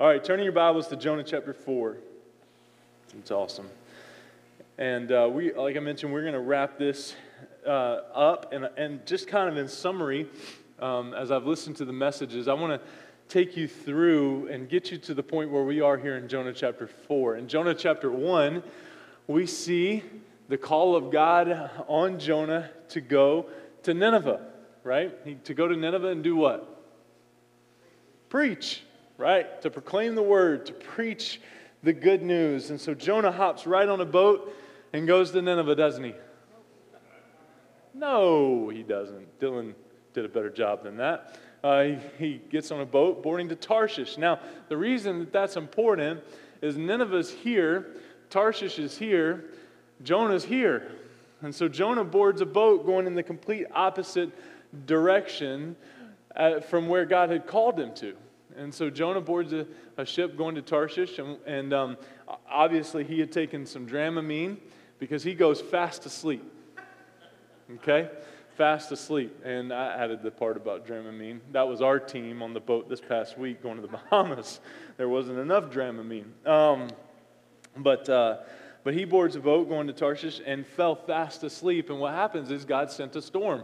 All right, turning your Bibles to Jonah chapter 4. It's awesome. And uh, we, like I mentioned, we're going to wrap this uh, up. And, and just kind of in summary, um, as I've listened to the messages, I want to take you through and get you to the point where we are here in Jonah chapter 4. In Jonah chapter 1, we see the call of God on Jonah to go to Nineveh, right? He, to go to Nineveh and do what? Preach right? To proclaim the word, to preach the good news. And so Jonah hops right on a boat and goes to Nineveh, doesn't he? No, he doesn't. Dylan did a better job than that. Uh, he, he gets on a boat boarding to Tarshish. Now, the reason that that's important is Nineveh's here, Tarshish is here, Jonah's here. And so Jonah boards a boat going in the complete opposite direction uh, from where God had called him to. And so Jonah boards a, a ship going to Tarshish, and, and um, obviously he had taken some Dramamine because he goes fast asleep. Okay? Fast asleep. And I added the part about Dramamine. That was our team on the boat this past week going to the Bahamas. There wasn't enough Dramamine. Um, but, uh, but he boards a boat going to Tarshish and fell fast asleep. And what happens is God sent a storm.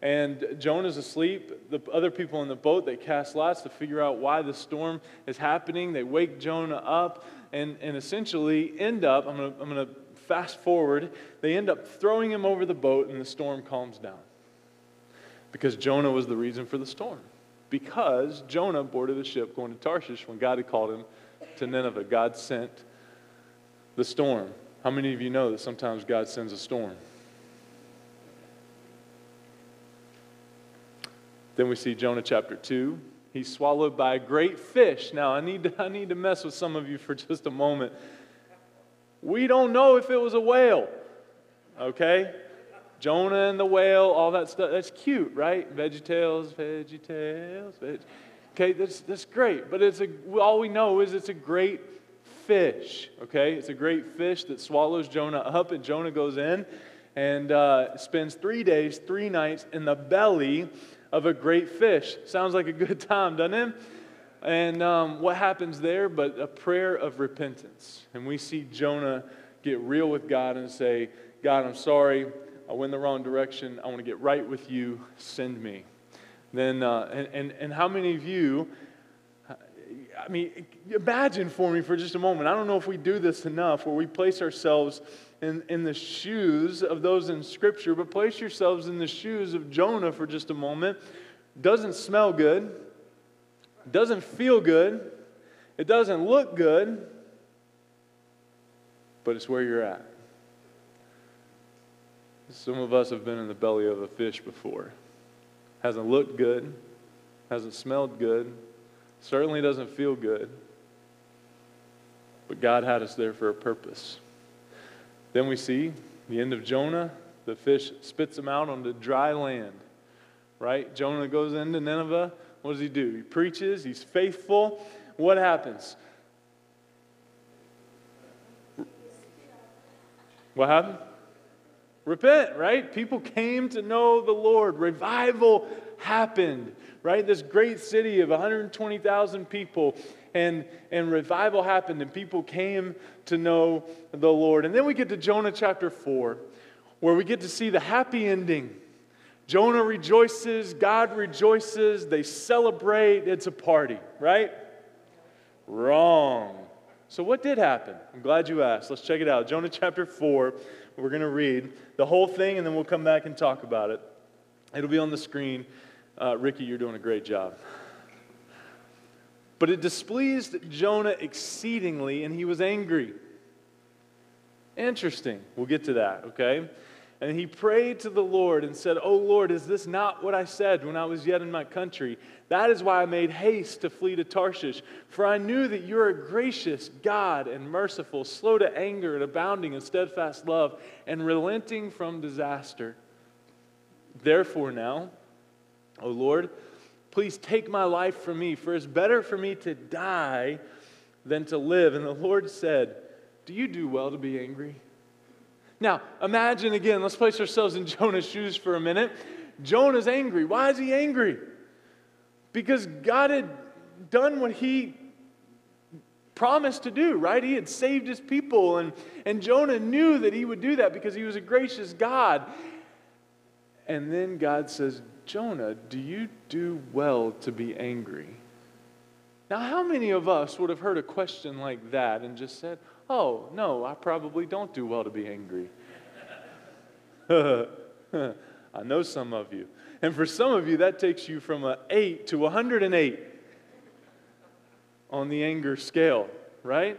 And Jonah's asleep. The other people in the boat, they cast lots to figure out why the storm is happening. They wake Jonah up and, and essentially end up, I'm going I'm to fast forward, they end up throwing him over the boat and the storm calms down. Because Jonah was the reason for the storm. Because Jonah boarded the ship going to Tarshish when God had called him to Nineveh. God sent the storm. How many of you know that sometimes God sends a storm? Then we see Jonah chapter 2. He's swallowed by a great fish. Now, I need, to, I need to mess with some of you for just a moment. We don't know if it was a whale, okay? Jonah and the whale, all that stuff. That's cute, right? VeggieTales, VeggieTales, veg... Okay, that's, that's great. But it's a, all we know is it's a great fish, okay? It's a great fish that swallows Jonah up, and Jonah goes in and uh, spends three days, three nights in the belly of a great fish. Sounds like a good time, doesn't it? And um, what happens there? But a prayer of repentance. And we see Jonah get real with God and say, God, I'm sorry. I went the wrong direction. I want to get right with you. Send me. Then, uh, and, and, and how many of you, I mean, imagine for me for just a moment. I don't know if we do this enough where we place ourselves in, in the shoes of those in Scripture, but place yourselves in the shoes of Jonah for just a moment. Doesn't smell good, doesn't feel good, it doesn't look good, but it's where you're at. Some of us have been in the belly of a fish before. Hasn't looked good, hasn't smelled good, certainly doesn't feel good, but God had us there for a purpose. Then we see the end of Jonah. The fish spits him out onto dry land. Right? Jonah goes into Nineveh. What does he do? He preaches, he's faithful. What happens? What happened? Repent, right? People came to know the Lord. Revival happened, right? This great city of 120,000 people and, and revival happened and people came to know the Lord. And then we get to Jonah chapter 4, where we get to see the happy ending. Jonah rejoices, God rejoices, they celebrate, it's a party, right? Wrong. So, what did happen? I'm glad you asked. Let's check it out. Jonah chapter 4, we're going to read the whole thing and then we'll come back and talk about it. It'll be on the screen. Uh, Ricky, you're doing a great job. But it displeased Jonah exceedingly, and he was angry. Interesting. We'll get to that, okay? And he prayed to the Lord and said, Oh Lord, is this not what I said when I was yet in my country? That is why I made haste to flee to Tarshish. For I knew that you are a gracious God and merciful, slow to anger and abounding in steadfast love, and relenting from disaster. Therefore, now, O Lord, Please take my life from me, for it's better for me to die than to live. And the Lord said, Do you do well to be angry? Now, imagine again, let's place ourselves in Jonah's shoes for a minute. Jonah's angry. Why is he angry? Because God had done what he promised to do, right? He had saved his people, and, and Jonah knew that he would do that because he was a gracious God. And then God says, Jonah, do you do well to be angry? Now, how many of us would have heard a question like that and just said, Oh, no, I probably don't do well to be angry? I know some of you. And for some of you, that takes you from an 8 to 108 on the anger scale, right?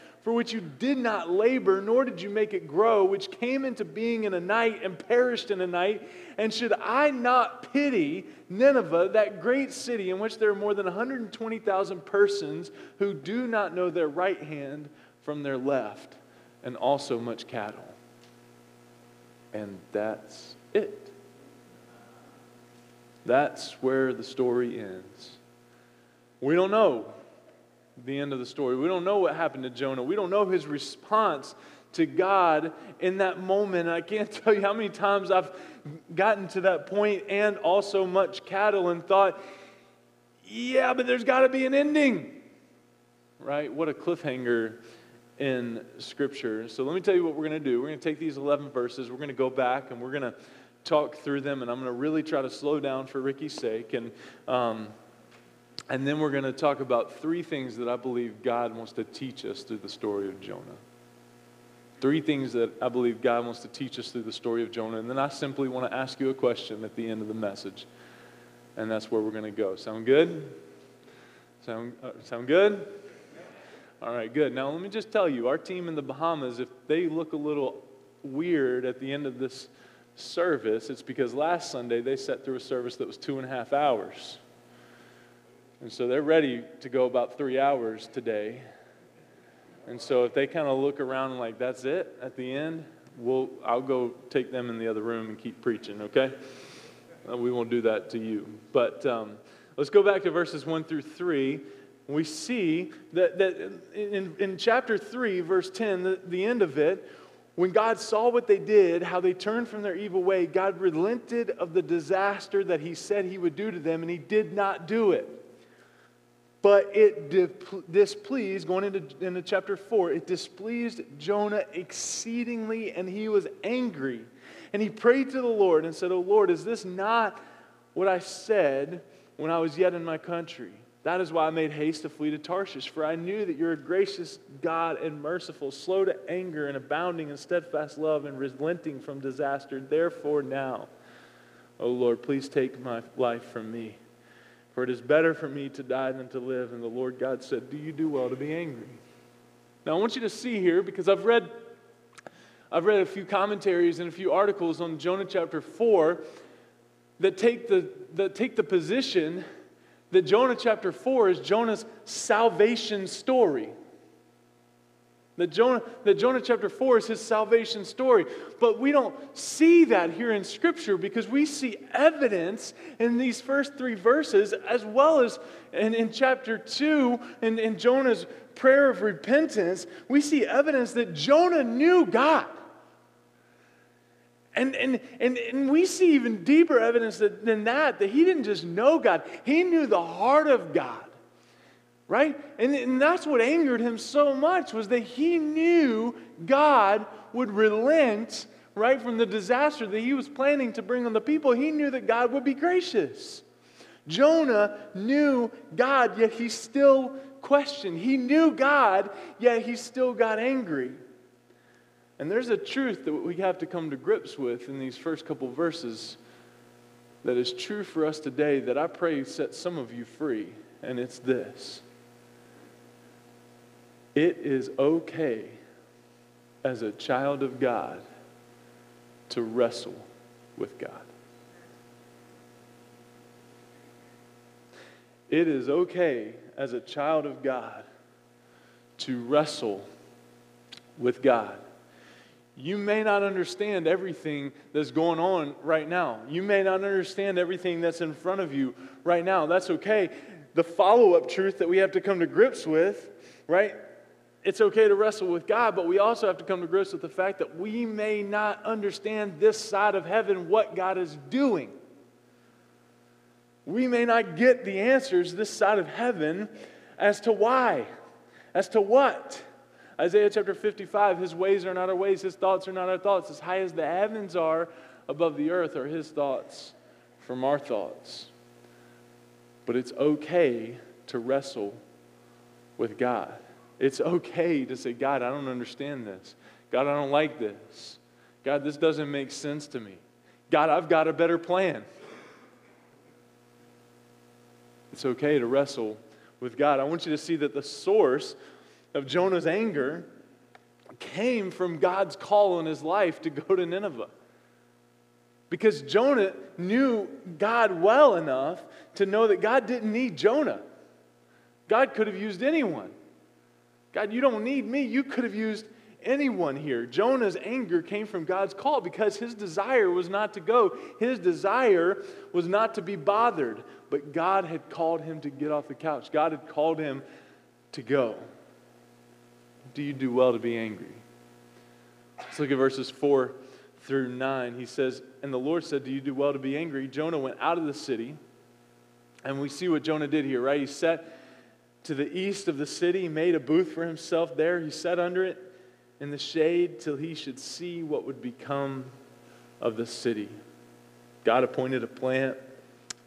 for which you did not labor, nor did you make it grow, which came into being in a night and perished in a night. And should I not pity Nineveh, that great city in which there are more than 120,000 persons who do not know their right hand from their left, and also much cattle? And that's it. That's where the story ends. We don't know the end of the story. We don't know what happened to Jonah. We don't know his response to God in that moment. I can't tell you how many times I've gotten to that point and also much cattle and thought, yeah, but there's got to be an ending. Right? What a cliffhanger in Scripture. So let me tell you what we're going to do. We're going to take these 11 verses, we're going to go back and we're going to talk through them, and I'm going to really try to slow down for Ricky's sake. And, um, and then we're going to talk about three things that I believe God wants to teach us through the story of Jonah. Three things that I believe God wants to teach us through the story of Jonah. And then I simply want to ask you a question at the end of the message. And that's where we're going to go. Sound good? Sound, uh, sound good? All right, good. Now, let me just tell you our team in the Bahamas, if they look a little weird at the end of this service, it's because last Sunday they sat through a service that was two and a half hours. And so they're ready to go about three hours today. And so if they kind of look around like, that's it at the end, we'll, I'll go take them in the other room and keep preaching, okay? Uh, we won't do that to you. But um, let's go back to verses 1 through 3. We see that, that in, in chapter 3, verse 10, the, the end of it, when God saw what they did, how they turned from their evil way, God relented of the disaster that He said He would do to them, and He did not do it. But it displeased, going into, into chapter 4, it displeased Jonah exceedingly, and he was angry. And he prayed to the Lord and said, Oh Lord, is this not what I said when I was yet in my country? That is why I made haste to flee to Tarshish, for I knew that you're a gracious God and merciful, slow to anger and abounding in steadfast love and relenting from disaster. Therefore, now, O Lord, please take my life from me. For it is better for me to die than to live. And the Lord God said, Do you do well to be angry? Now, I want you to see here, because I've read, I've read a few commentaries and a few articles on Jonah chapter 4 that take the, that take the position that Jonah chapter 4 is Jonah's salvation story. That Jonah, that Jonah chapter 4 is his salvation story. But we don't see that here in Scripture because we see evidence in these first three verses, as well as in, in chapter 2, in, in Jonah's prayer of repentance. We see evidence that Jonah knew God. And, and, and, and we see even deeper evidence than that, that he didn't just know God, he knew the heart of God right? And, and that's what angered him so much was that he knew god would relent right from the disaster that he was planning to bring on the people. He knew that god would be gracious. Jonah knew god yet he still questioned. He knew god yet he still got angry. And there's a truth that we have to come to grips with in these first couple verses that is true for us today that I pray set some of you free, and it's this it is okay as a child of God to wrestle with God. It is okay as a child of God to wrestle with God. You may not understand everything that's going on right now. You may not understand everything that's in front of you right now. That's okay. The follow up truth that we have to come to grips with, right? It's okay to wrestle with God, but we also have to come to grips with the fact that we may not understand this side of heaven what God is doing. We may not get the answers this side of heaven as to why, as to what. Isaiah chapter 55 His ways are not our ways, His thoughts are not our thoughts. As high as the heavens are above the earth are His thoughts from our thoughts. But it's okay to wrestle with God. It's okay to say, God, I don't understand this. God, I don't like this. God, this doesn't make sense to me. God, I've got a better plan. It's okay to wrestle with God. I want you to see that the source of Jonah's anger came from God's call in his life to go to Nineveh. Because Jonah knew God well enough to know that God didn't need Jonah. God could have used anyone. God, you don't need me. You could have used anyone here. Jonah's anger came from God's call because his desire was not to go. His desire was not to be bothered. But God had called him to get off the couch, God had called him to go. Do you do well to be angry? Let's look at verses 4 through 9. He says, And the Lord said, Do you do well to be angry? Jonah went out of the city. And we see what Jonah did here, right? He sat to the east of the city, made a booth for himself there. He sat under it in the shade till he should see what would become of the city. God appointed a plant,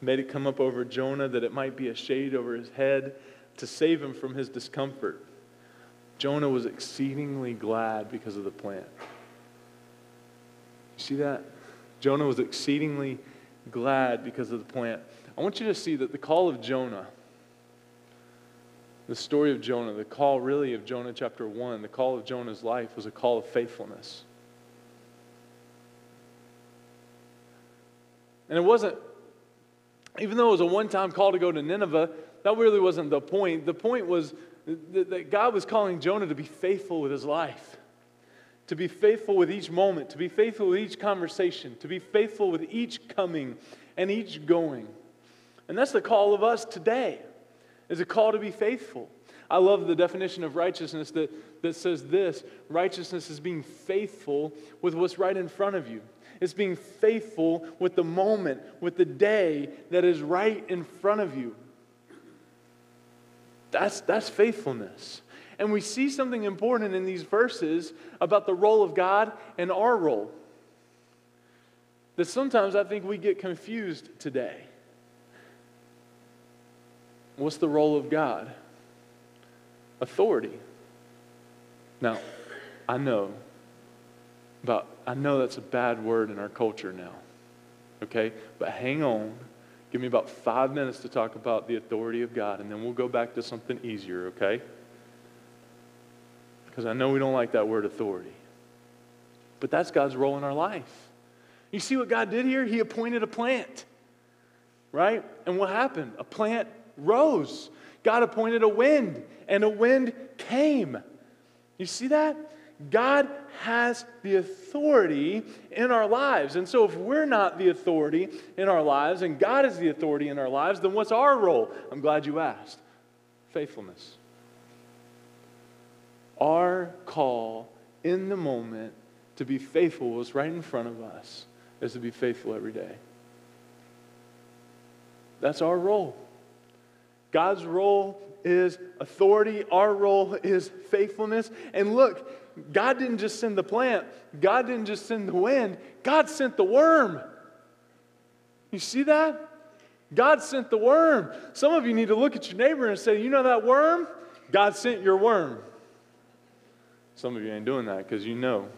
made it come up over Jonah that it might be a shade over his head to save him from his discomfort. Jonah was exceedingly glad because of the plant. You see that? Jonah was exceedingly glad because of the plant. I want you to see that the call of Jonah the story of Jonah, the call really of Jonah chapter 1, the call of Jonah's life was a call of faithfulness. And it wasn't, even though it was a one time call to go to Nineveh, that really wasn't the point. The point was that God was calling Jonah to be faithful with his life, to be faithful with each moment, to be faithful with each conversation, to be faithful with each coming and each going. And that's the call of us today is a call to be faithful. I love the definition of righteousness that, that says this righteousness is being faithful with what's right in front of you. It's being faithful with the moment, with the day that is right in front of you. That's, that's faithfulness. And we see something important in these verses about the role of God and our role. That sometimes I think we get confused today. What's the role of God? Authority. Now, I know but I know that's a bad word in our culture now. Okay? But hang on. Give me about five minutes to talk about the authority of God, and then we'll go back to something easier, okay? Because I know we don't like that word authority. But that's God's role in our life. You see what God did here? He appointed a plant, right? And what happened? A plant rose. God appointed a wind, and a wind came. You see that? God has the authority in our lives. And so, if we're not the authority in our lives and God is the authority in our lives, then what's our role? I'm glad you asked. Faithfulness. Our call in the moment to be faithful was right in front of us, is to be faithful every day. That's our role. God's role is authority, our role is faithfulness. And look, God didn't just send the plant, God didn't just send the wind, God sent the worm. You see that? God sent the worm. Some of you need to look at your neighbor and say, You know that worm? God sent your worm. Some of you ain't doing that because you know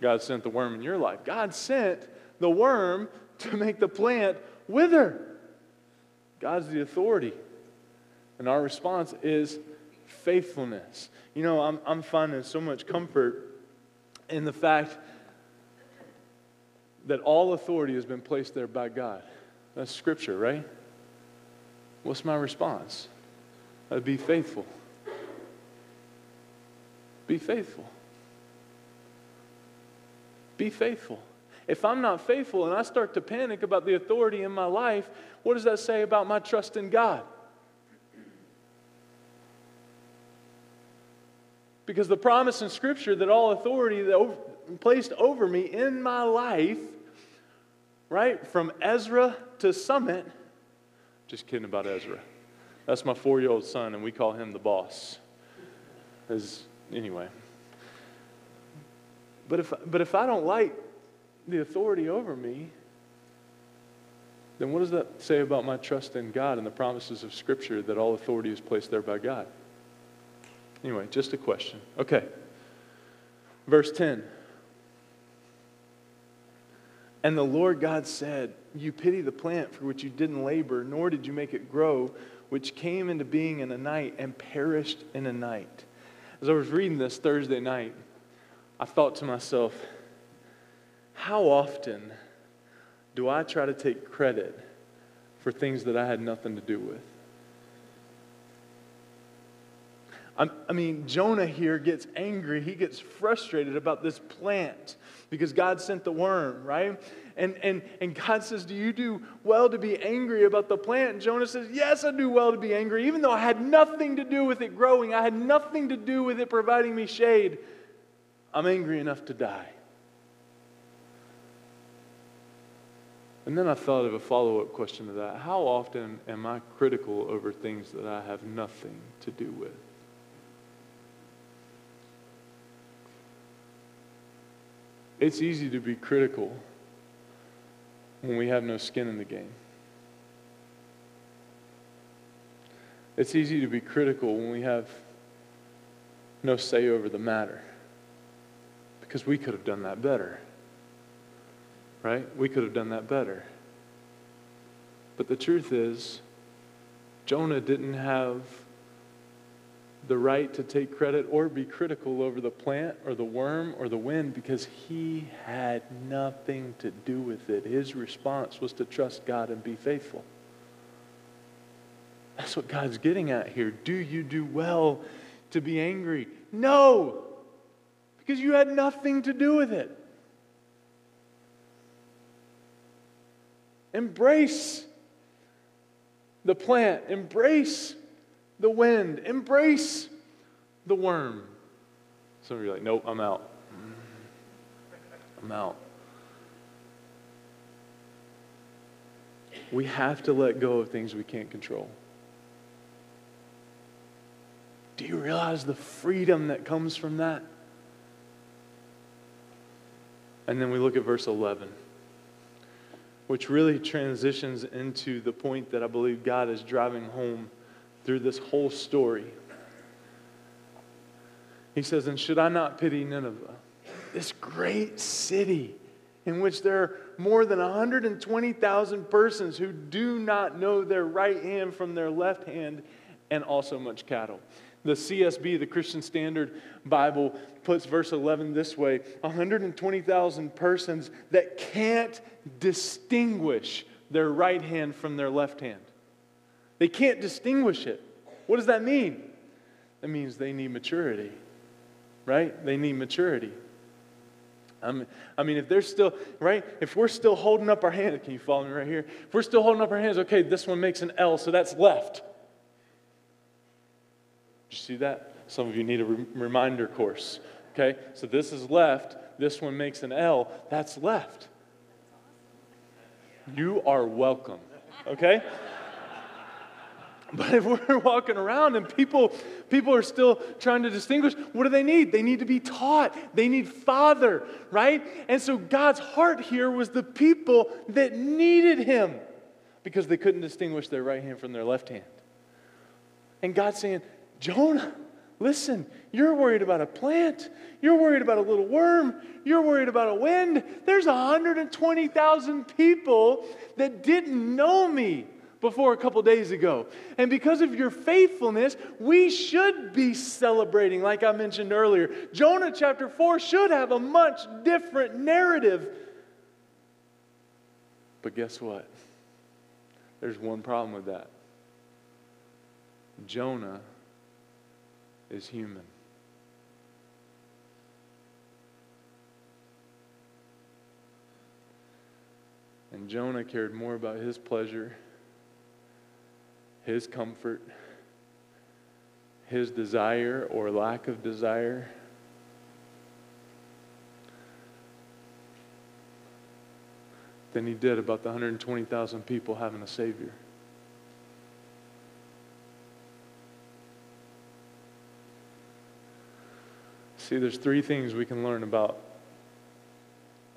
God sent the worm in your life. God sent the worm to make the plant wither. God's the authority. And our response is faithfulness. You know, I'm, I'm finding so much comfort in the fact that all authority has been placed there by God. That's scripture, right? What's my response? I'd be faithful. Be faithful. Be faithful. If I'm not faithful and I start to panic about the authority in my life, what does that say about my trust in God? Because the promise in Scripture that all authority that over, placed over me in my life, right, from Ezra to Summit, just kidding about Ezra. That's my four year old son, and we call him the boss. As, anyway. But if, but if I don't like the authority over me, then what does that say about my trust in God and the promises of Scripture that all authority is placed there by God? Anyway, just a question. Okay. Verse 10. And the Lord God said, You pity the plant for which you didn't labor, nor did you make it grow, which came into being in a night and perished in a night. As I was reading this Thursday night, I thought to myself, how often do I try to take credit for things that I had nothing to do with? I mean, Jonah here gets angry. He gets frustrated about this plant because God sent the worm, right? And, and, and God says, Do you do well to be angry about the plant? And Jonah says, Yes, I do well to be angry, even though I had nothing to do with it growing. I had nothing to do with it providing me shade. I'm angry enough to die. And then I thought of a follow up question to that. How often am I critical over things that I have nothing to do with? It's easy to be critical when we have no skin in the game. It's easy to be critical when we have no say over the matter because we could have done that better. Right? We could have done that better. But the truth is, Jonah didn't have the right to take credit or be critical over the plant or the worm or the wind because he had nothing to do with it. His response was to trust God and be faithful. That's what God's getting at here. Do you do well to be angry? No because you had nothing to do with it. Embrace the plant, embrace the wind, embrace the worm. Some of you are like, nope, I'm out. I'm out. We have to let go of things we can't control. Do you realize the freedom that comes from that? And then we look at verse 11, which really transitions into the point that I believe God is driving home through this whole story. He says, And should I not pity Nineveh, this great city in which there are more than 120,000 persons who do not know their right hand from their left hand, and also much cattle? The CSB, the Christian Standard Bible, puts verse 11 this way 120,000 persons that can't distinguish their right hand from their left hand. They can't distinguish it. What does that mean? That means they need maturity, right? They need maturity. I mean, I mean, if they're still, right? If we're still holding up our hand, can you follow me right here? If we're still holding up our hands, okay, this one makes an L, so that's left. You see that? Some of you need a re- reminder course. Okay? So this is left. This one makes an L. That's left. You are welcome. Okay? But if we're walking around and people, people are still trying to distinguish, what do they need? They need to be taught. They need Father, right? And so God's heart here was the people that needed Him because they couldn't distinguish their right hand from their left hand. And God's saying, Jonah, listen, you're worried about a plant. You're worried about a little worm. You're worried about a wind. There's 120,000 people that didn't know me before a couple days ago. And because of your faithfulness, we should be celebrating, like I mentioned earlier. Jonah chapter 4 should have a much different narrative. But guess what? There's one problem with that. Jonah is human. And Jonah cared more about his pleasure, his comfort, his desire or lack of desire. Than he did about the 120,000 people having a Savior. See, there's three things we can learn about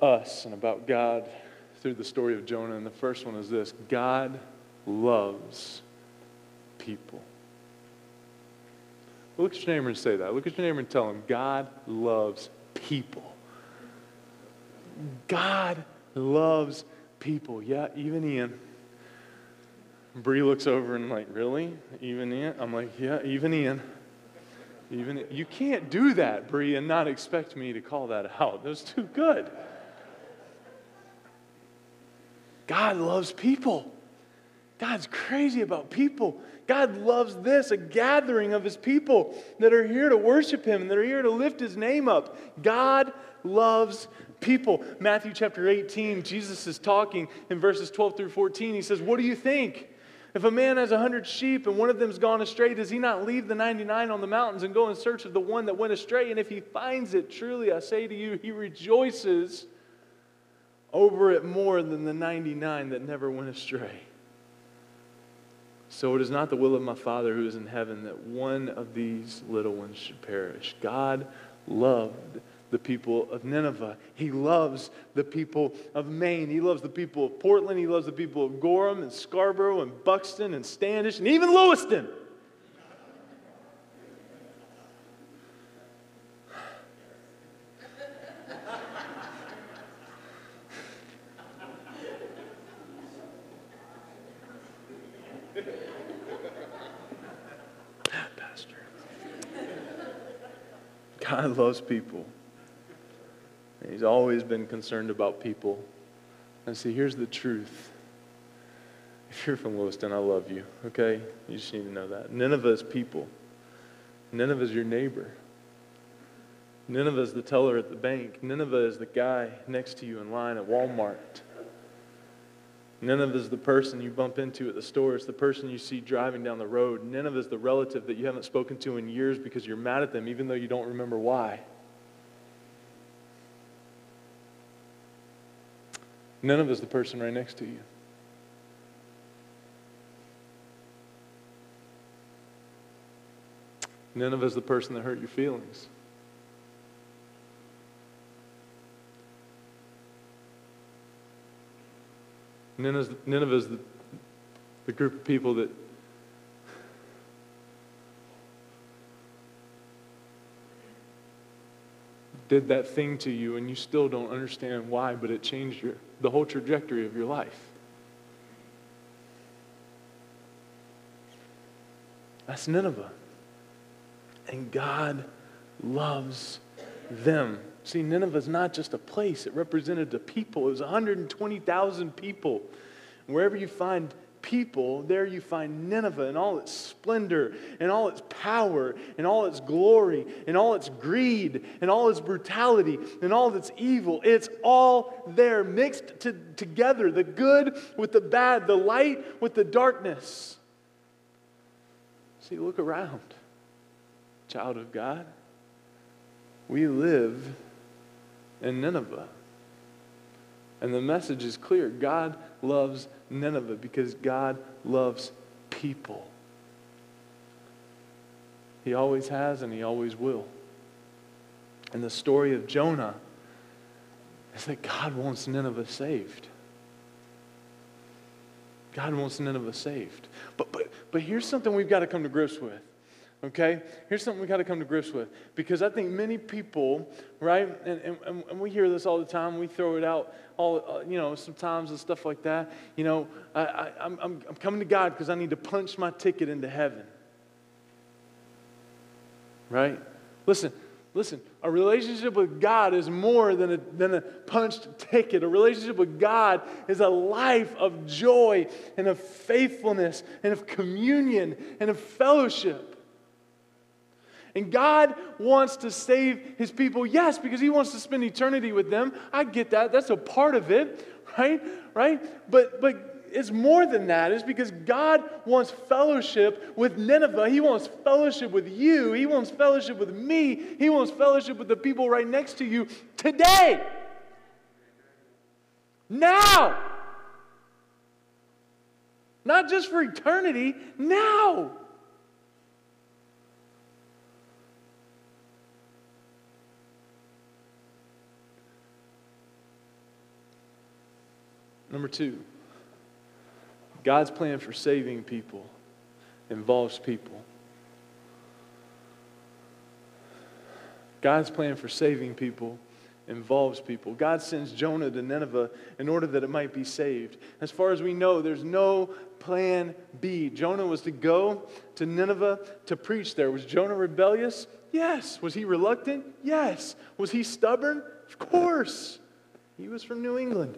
us and about God through the story of Jonah. And the first one is this God loves people. Look at your neighbor and say that. Look at your neighbor and tell him, God loves people. God loves people. Yeah, even Ian. Bree looks over and I'm like, really? Even Ian? I'm like, yeah, even Ian. Even you can't do that, Bree, and not expect me to call that out. That's too good. God loves people. God's crazy about people. God loves this, a gathering of his people that are here to worship him and that are here to lift his name up. God loves people. Matthew chapter 18, Jesus is talking in verses 12 through 14. He says, What do you think? If a man has a hundred sheep and one of them's gone astray, does he not leave the 99 on the mountains and go in search of the one that went astray? And if he finds it, truly I say to you, he rejoices over it more than the 99 that never went astray. So it is not the will of my Father who is in heaven that one of these little ones should perish. God loved the people of Nineveh. He loves the people of Maine. He loves the people of Portland. He loves the people of Gorham and Scarborough and Buxton and Standish and even Lewiston. Loves people. He's always been concerned about people. And see, here's the truth. If you're from Lewiston, I love you, okay? You just need to know that. Nineveh is people. Nineveh is your neighbor. Nineveh is the teller at the bank. Nineveh is the guy next to you in line at Walmart. Nineveh is the person you bump into at the store. It's the person you see driving down the road. None Nineveh is the relative that you haven't spoken to in years because you're mad at them, even though you don't remember why. None Nineveh is the person right next to you. None Nineveh is the person that hurt your feelings. Nineveh is the, the group of people that did that thing to you and you still don't understand why, but it changed your, the whole trajectory of your life. That's Nineveh. And God loves them. See, Nineveh is not just a place, it represented a people. It was 120,000 people. Wherever you find people, there you find Nineveh in all its splendor, and all its power, and all its glory, and all its greed, and all its brutality, and all its evil. It's all there, mixed to, together the good with the bad, the light with the darkness. See, look around, child of God. We live in Nineveh. And the message is clear God loves Nineveh because God loves people. He always has and he always will. And the story of Jonah is that God wants Nineveh saved. God wants Nineveh saved. But, but, but here's something we've got to come to grips with. Okay? Here's something we got to come to grips with. Because I think many people, right, and, and, and we hear this all the time, we throw it out all, uh, you know, sometimes and stuff like that. You know, I, I, I'm, I'm coming to God because I need to punch my ticket into heaven. Right? Listen, Listen, a relationship with God is more than a, than a punched ticket. A relationship with God is a life of joy and of faithfulness and of communion and of fellowship. And God wants to save his people, yes, because he wants to spend eternity with them. I get that. That's a part of it, right? Right? But but it's more than that. It's because God wants fellowship with Nineveh. He wants fellowship with you. He wants fellowship with me. He wants fellowship with the people right next to you today. Now. Not just for eternity, now. Number two. God's plan for saving people involves people. God's plan for saving people involves people. God sends Jonah to Nineveh in order that it might be saved. As far as we know, there's no plan B. Jonah was to go to Nineveh to preach there. Was Jonah rebellious? Yes. Was he reluctant? Yes. Was he stubborn? Of course. He was from New England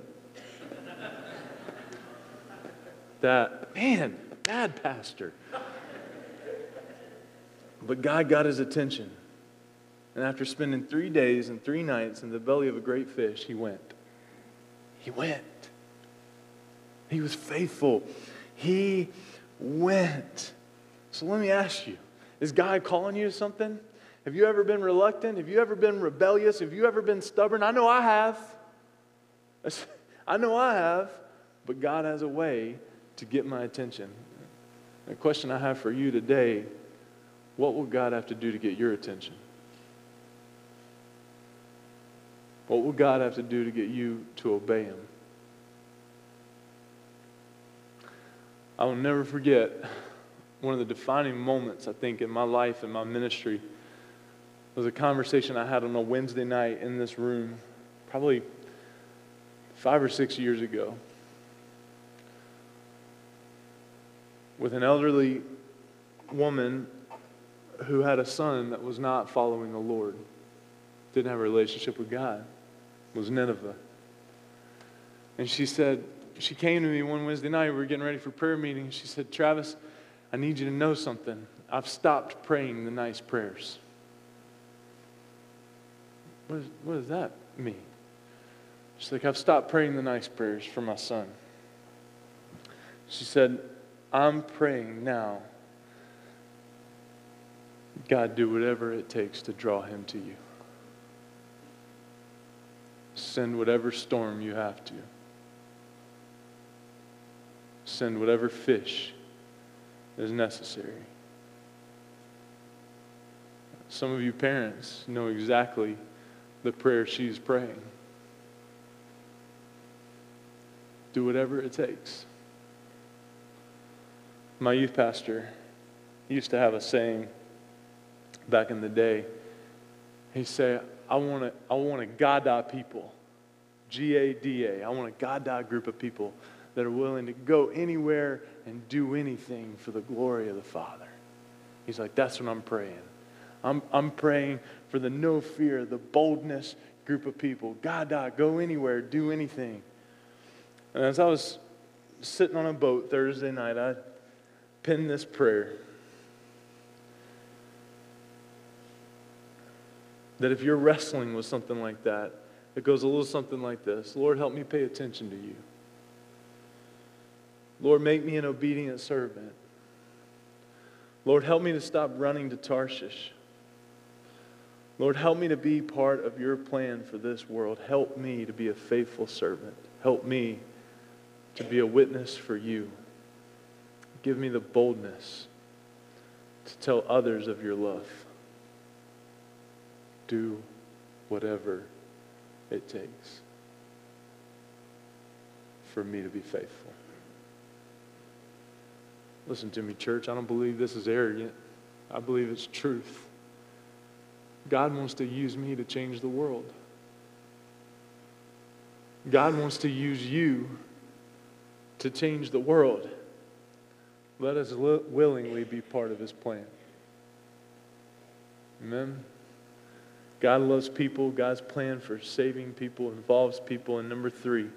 that, man, bad pastor. But God got his attention. And after spending three days and three nights in the belly of a great fish, he went. He went. He was faithful. He went. So let me ask you is God calling you to something? Have you ever been reluctant? Have you ever been rebellious? Have you ever been stubborn? I know I have. I know I have. But God has a way to get my attention. The question I have for you today what will God have to do to get your attention? What will God have to do to get you to obey Him? I will never forget one of the defining moments, I think, in my life and my ministry was a conversation I had on a Wednesday night in this room, probably five or six years ago. With an elderly woman who had a son that was not following the Lord, didn't have a relationship with God, was Nineveh. And she said, she came to me one Wednesday night, we were getting ready for prayer meeting. She said, Travis, I need you to know something. I've stopped praying the nice prayers. What, is, what does that mean? She's like, I've stopped praying the nice prayers for my son. She said, I'm praying now. God, do whatever it takes to draw him to you. Send whatever storm you have to. Send whatever fish is necessary. Some of you parents know exactly the prayer she's praying. Do whatever it takes. My youth pastor used to have a saying back in the day. He'd say, I want a, I want a Gada people, G A D A. I want a Gada group of people that are willing to go anywhere and do anything for the glory of the Father. He's like, that's what I'm praying. I'm, I'm praying for the no fear, the boldness group of people. Gada, go anywhere, do anything. And as I was sitting on a boat Thursday night, I pen this prayer that if you're wrestling with something like that, it goes a little something like this Lord, help me pay attention to you. Lord, make me an obedient servant. Lord, help me to stop running to Tarshish. Lord, help me to be part of your plan for this world. Help me to be a faithful servant. Help me to be a witness for you. Give me the boldness to tell others of your love. Do whatever it takes for me to be faithful. Listen to me, church. I don't believe this is arrogant. I believe it's truth. God wants to use me to change the world. God wants to use you to change the world. Let us li- willingly be part of his plan. Amen. God loves people. God's plan for saving people involves people. And number three,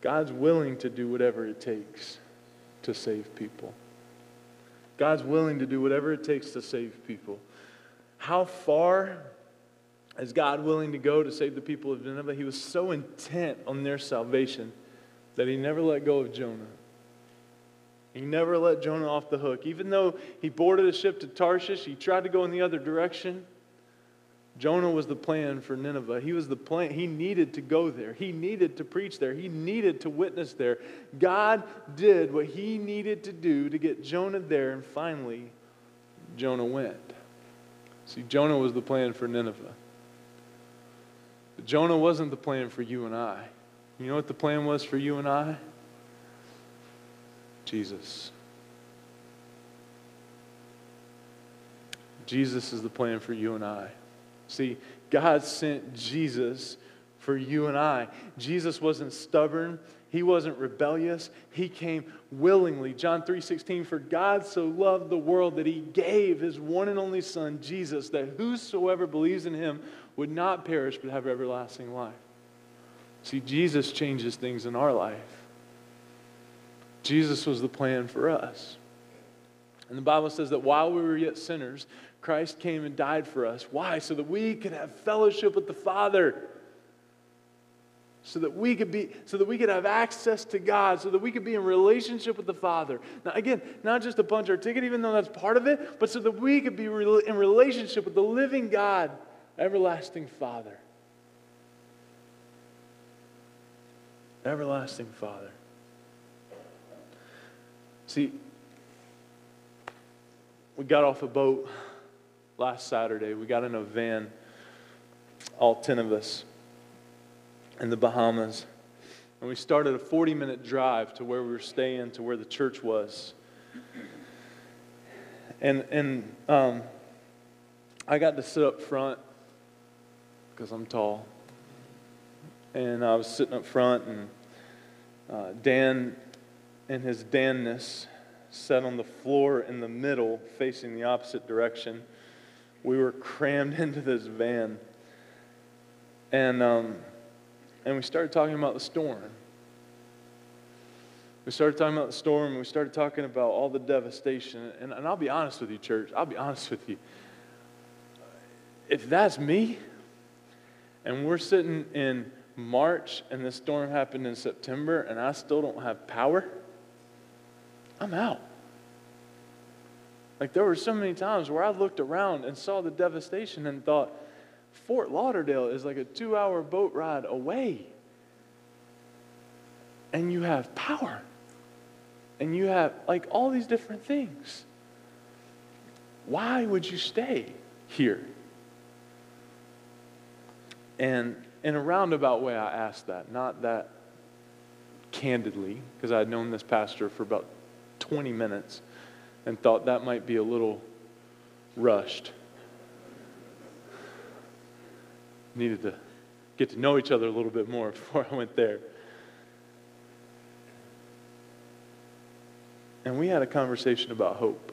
God's willing to do whatever it takes to save people. God's willing to do whatever it takes to save people. How far is God willing to go to save the people of Nineveh? He was so intent on their salvation that he never let go of Jonah. He never let Jonah off the hook. Even though he boarded a ship to Tarshish, he tried to go in the other direction. Jonah was the plan for Nineveh. He was the plan. He needed to go there. He needed to preach there. He needed to witness there. God did what he needed to do to get Jonah there, and finally, Jonah went. See, Jonah was the plan for Nineveh. But Jonah wasn't the plan for you and I. You know what the plan was for you and I? Jesus. Jesus is the plan for you and I. See, God sent Jesus for you and I. Jesus wasn't stubborn. He wasn't rebellious. He came willingly. John 3:16 for God so loved the world that he gave his one and only son Jesus that whosoever believes in him would not perish but have everlasting life. See, Jesus changes things in our life. Jesus was the plan for us. And the Bible says that while we were yet sinners, Christ came and died for us. Why? So that we could have fellowship with the Father. So that we could be, so that we could have access to God, so that we could be in relationship with the Father. Now, again, not just to punch our ticket, even though that's part of it, but so that we could be in relationship with the living God, everlasting Father. Everlasting Father. See, we got off a boat last Saturday. We got in a van, all 10 of us, in the Bahamas. And we started a 40 minute drive to where we were staying, to where the church was. And, and um, I got to sit up front because I'm tall. And I was sitting up front, and uh, Dan, in his Danness, sat on the floor in the middle, facing the opposite direction we were crammed into this van. And, um, and we started talking about the storm. We started talking about the storm, and we started talking about all the devastation. And, and I'll be honest with you, church, I'll be honest with you. If that's me, and we're sitting in March, and the storm happened in September, and I still don't have power, I'm out. Like there were so many times where I looked around and saw the devastation and thought, Fort Lauderdale is like a two hour boat ride away. And you have power. And you have like all these different things. Why would you stay here? And in a roundabout way, I asked that, not that candidly, because I had known this pastor for about 20 minutes and thought that might be a little rushed. Needed to get to know each other a little bit more before I went there. And we had a conversation about hope.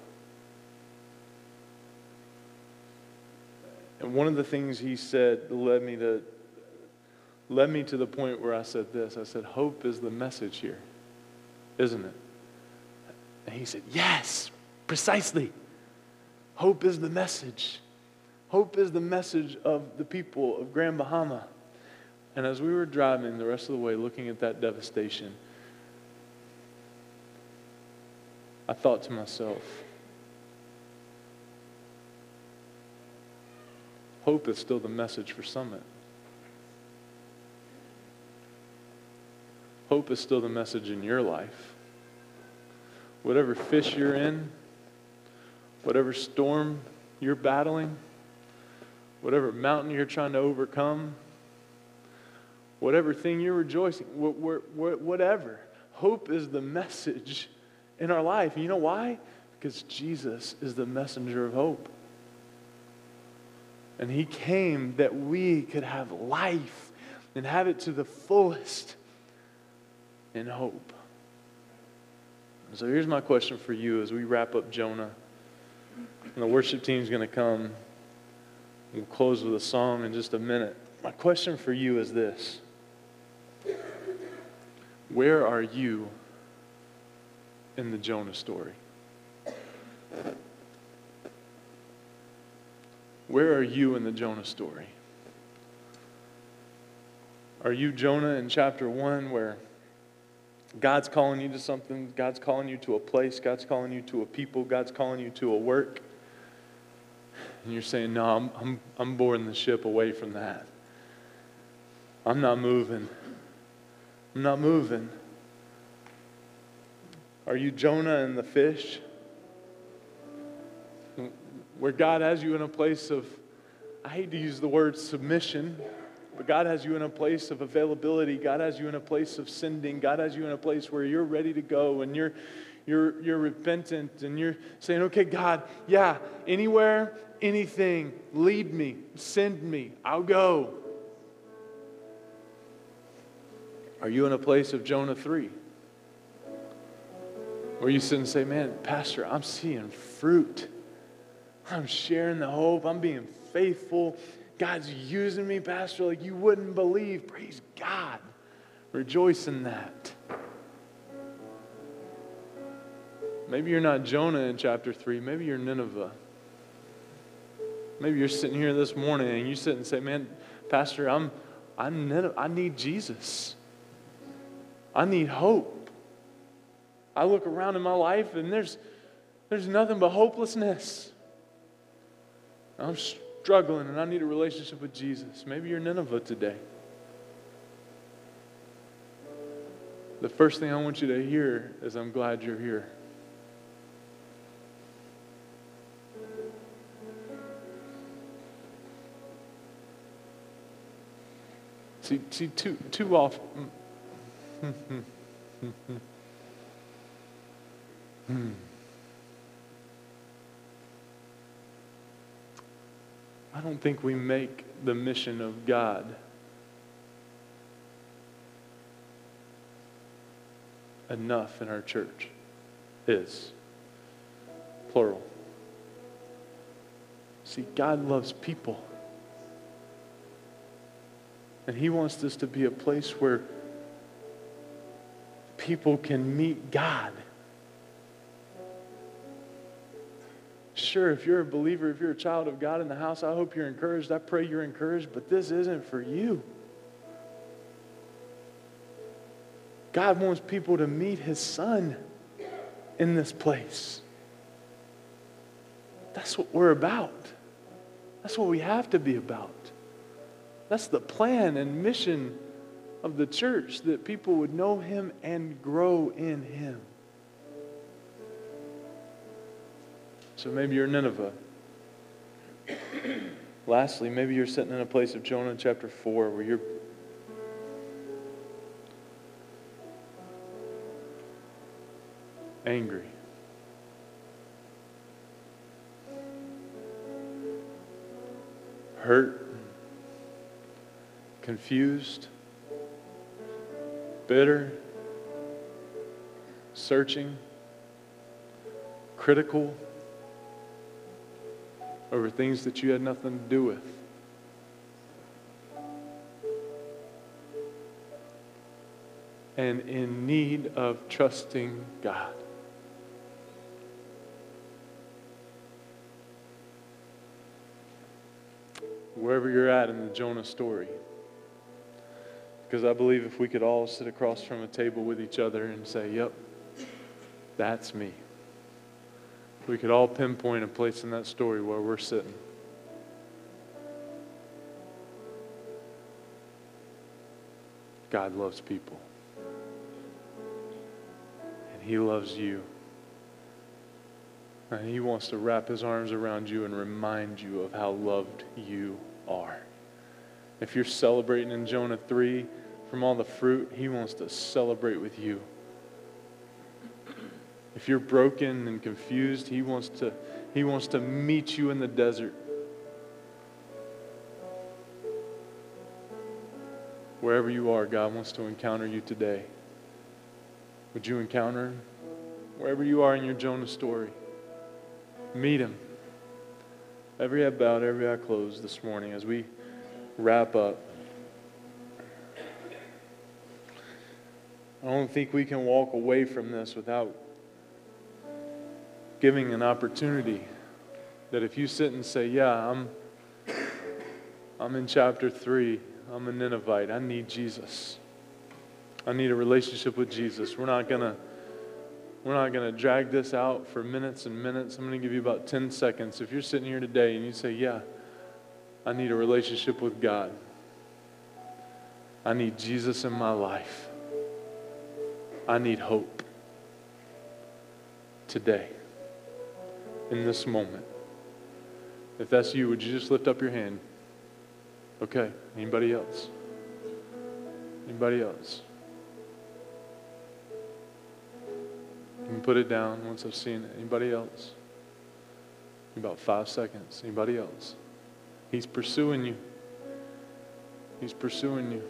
And one of the things he said led me to led me to the point where I said this. I said, Hope is the message here, isn't it? And he said, Yes, Precisely. Hope is the message. Hope is the message of the people of Grand Bahama. And as we were driving the rest of the way looking at that devastation, I thought to myself, hope is still the message for Summit. Hope is still the message in your life. Whatever fish you're in, whatever storm you're battling, whatever mountain you're trying to overcome, whatever thing you're rejoicing, whatever. Hope is the message in our life. You know why? Because Jesus is the messenger of hope. And he came that we could have life and have it to the fullest in hope. So here's my question for you as we wrap up Jonah. And the worship team is going to come. We'll close with a song in just a minute. My question for you is this Where are you in the Jonah story? Where are you in the Jonah story? Are you Jonah in chapter 1 where God's calling you to something, God's calling you to a place, God's calling you to a people, God's calling you to a work? And you're saying, No, I'm, I'm, I'm boarding the ship away from that. I'm not moving. I'm not moving. Are you Jonah and the fish? where God has you in a place of, I hate to use the word submission, but God has you in a place of availability. God has you in a place of sending. God has you in a place where you're ready to go and you're, you're, you're repentant and you're saying, okay, God, yeah, anywhere, anything, lead me, send me, I'll go. Are you in a place of Jonah 3? Where you sit and say, man, Pastor, I'm seeing fruit. I'm sharing the hope. I'm being faithful. God's using me, Pastor, like you wouldn't believe. Praise God. Rejoice in that. Maybe you're not Jonah in chapter 3. Maybe you're Nineveh. Maybe you're sitting here this morning and you sit and say, Man, Pastor, I'm, I'm Nineveh. I need Jesus. I need hope. I look around in my life and there's, there's nothing but hopelessness. I'm struggling and I need a relationship with Jesus. Maybe you're Nineveh today. The first thing I want you to hear is I'm glad you're here. See, see too, too often. Hmm, hmm, hmm, I don't think we make the mission of God enough in our church. Is plural. See, God loves people. And He wants this to be a place where people can meet God. Sure, if you're a believer, if you're a child of God in the house, I hope you're encouraged. I pray you're encouraged, but this isn't for you. God wants people to meet his son in this place. That's what we're about. That's what we have to be about. That's the plan and mission of the church that people would know him and grow in him. So maybe you're Nineveh. Lastly, maybe you're sitting in a place of Jonah chapter 4 where you're angry. Hurt, confused, bitter, searching, critical over things that you had nothing to do with. And in need of trusting God. Wherever you're at in the Jonah story. Because I believe if we could all sit across from a table with each other and say, Yep, that's me we could all pinpoint a place in that story where we're sitting. God loves people. And He loves you. And He wants to wrap His arms around you and remind you of how loved you are. If you're celebrating in Jonah 3 from all the fruit, He wants to celebrate with you. If you're broken and confused, He wants to, he wants to meet you in the desert. Wherever you are, God wants to encounter you today. Would you encounter Him? Wherever you are in your Jonah story, meet Him. Every head bowed, every eye closed this morning as we wrap up. I don't think we can walk away from this without giving an opportunity that if you sit and say, Yeah, I'm, I'm in chapter 3, I'm a Ninevite, I need Jesus. I need a relationship with Jesus. We're not going to. We're not going to drag this out for minutes and minutes. I'm going to give you about 10 seconds. If you're sitting here today and you say, Yeah, I need a relationship with God, I need Jesus in my life, I need hope today, in this moment. If that's you, would you just lift up your hand? Okay. Anybody else? Anybody else? You can put it down once I've seen it. Anybody else? In About five seconds. Anybody else? He's pursuing you. He's pursuing you.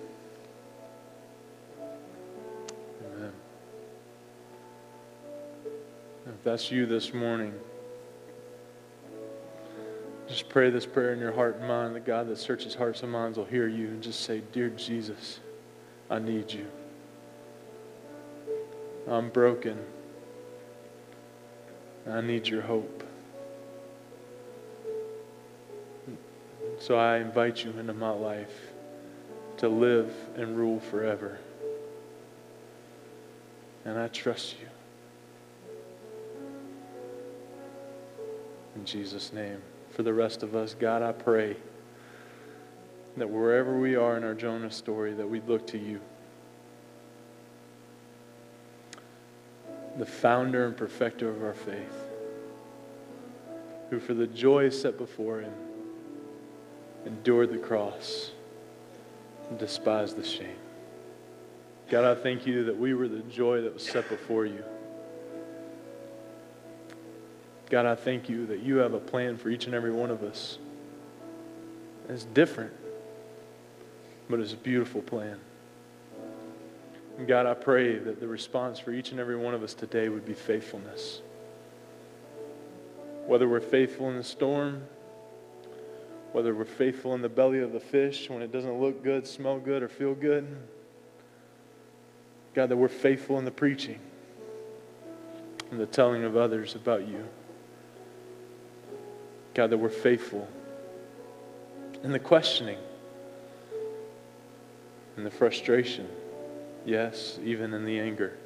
Amen. If that's you this morning, just pray this prayer in your heart and mind that God that searches hearts and minds will hear you and just say, Dear Jesus, I need you. I'm broken. I need your hope. So I invite you into my life to live and rule forever. And I trust you. In Jesus' name. For the rest of us, God, I pray that wherever we are in our Jonah story, that we look to you. The founder and perfecter of our faith, who for the joy set before him endured the cross and despised the shame. God, I thank you that we were the joy that was set before you. God, I thank you that you have a plan for each and every one of us. It's different, but it's a beautiful plan. And God, I pray that the response for each and every one of us today would be faithfulness. Whether we're faithful in the storm, whether we're faithful in the belly of the fish when it doesn't look good, smell good, or feel good. God, that we're faithful in the preaching and the telling of others about you. God, that we're faithful in the questioning in the frustration. Yes, even in the anger.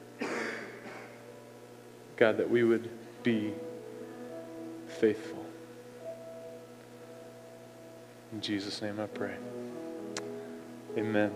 God, that we would be faithful. In Jesus' name I pray. Amen.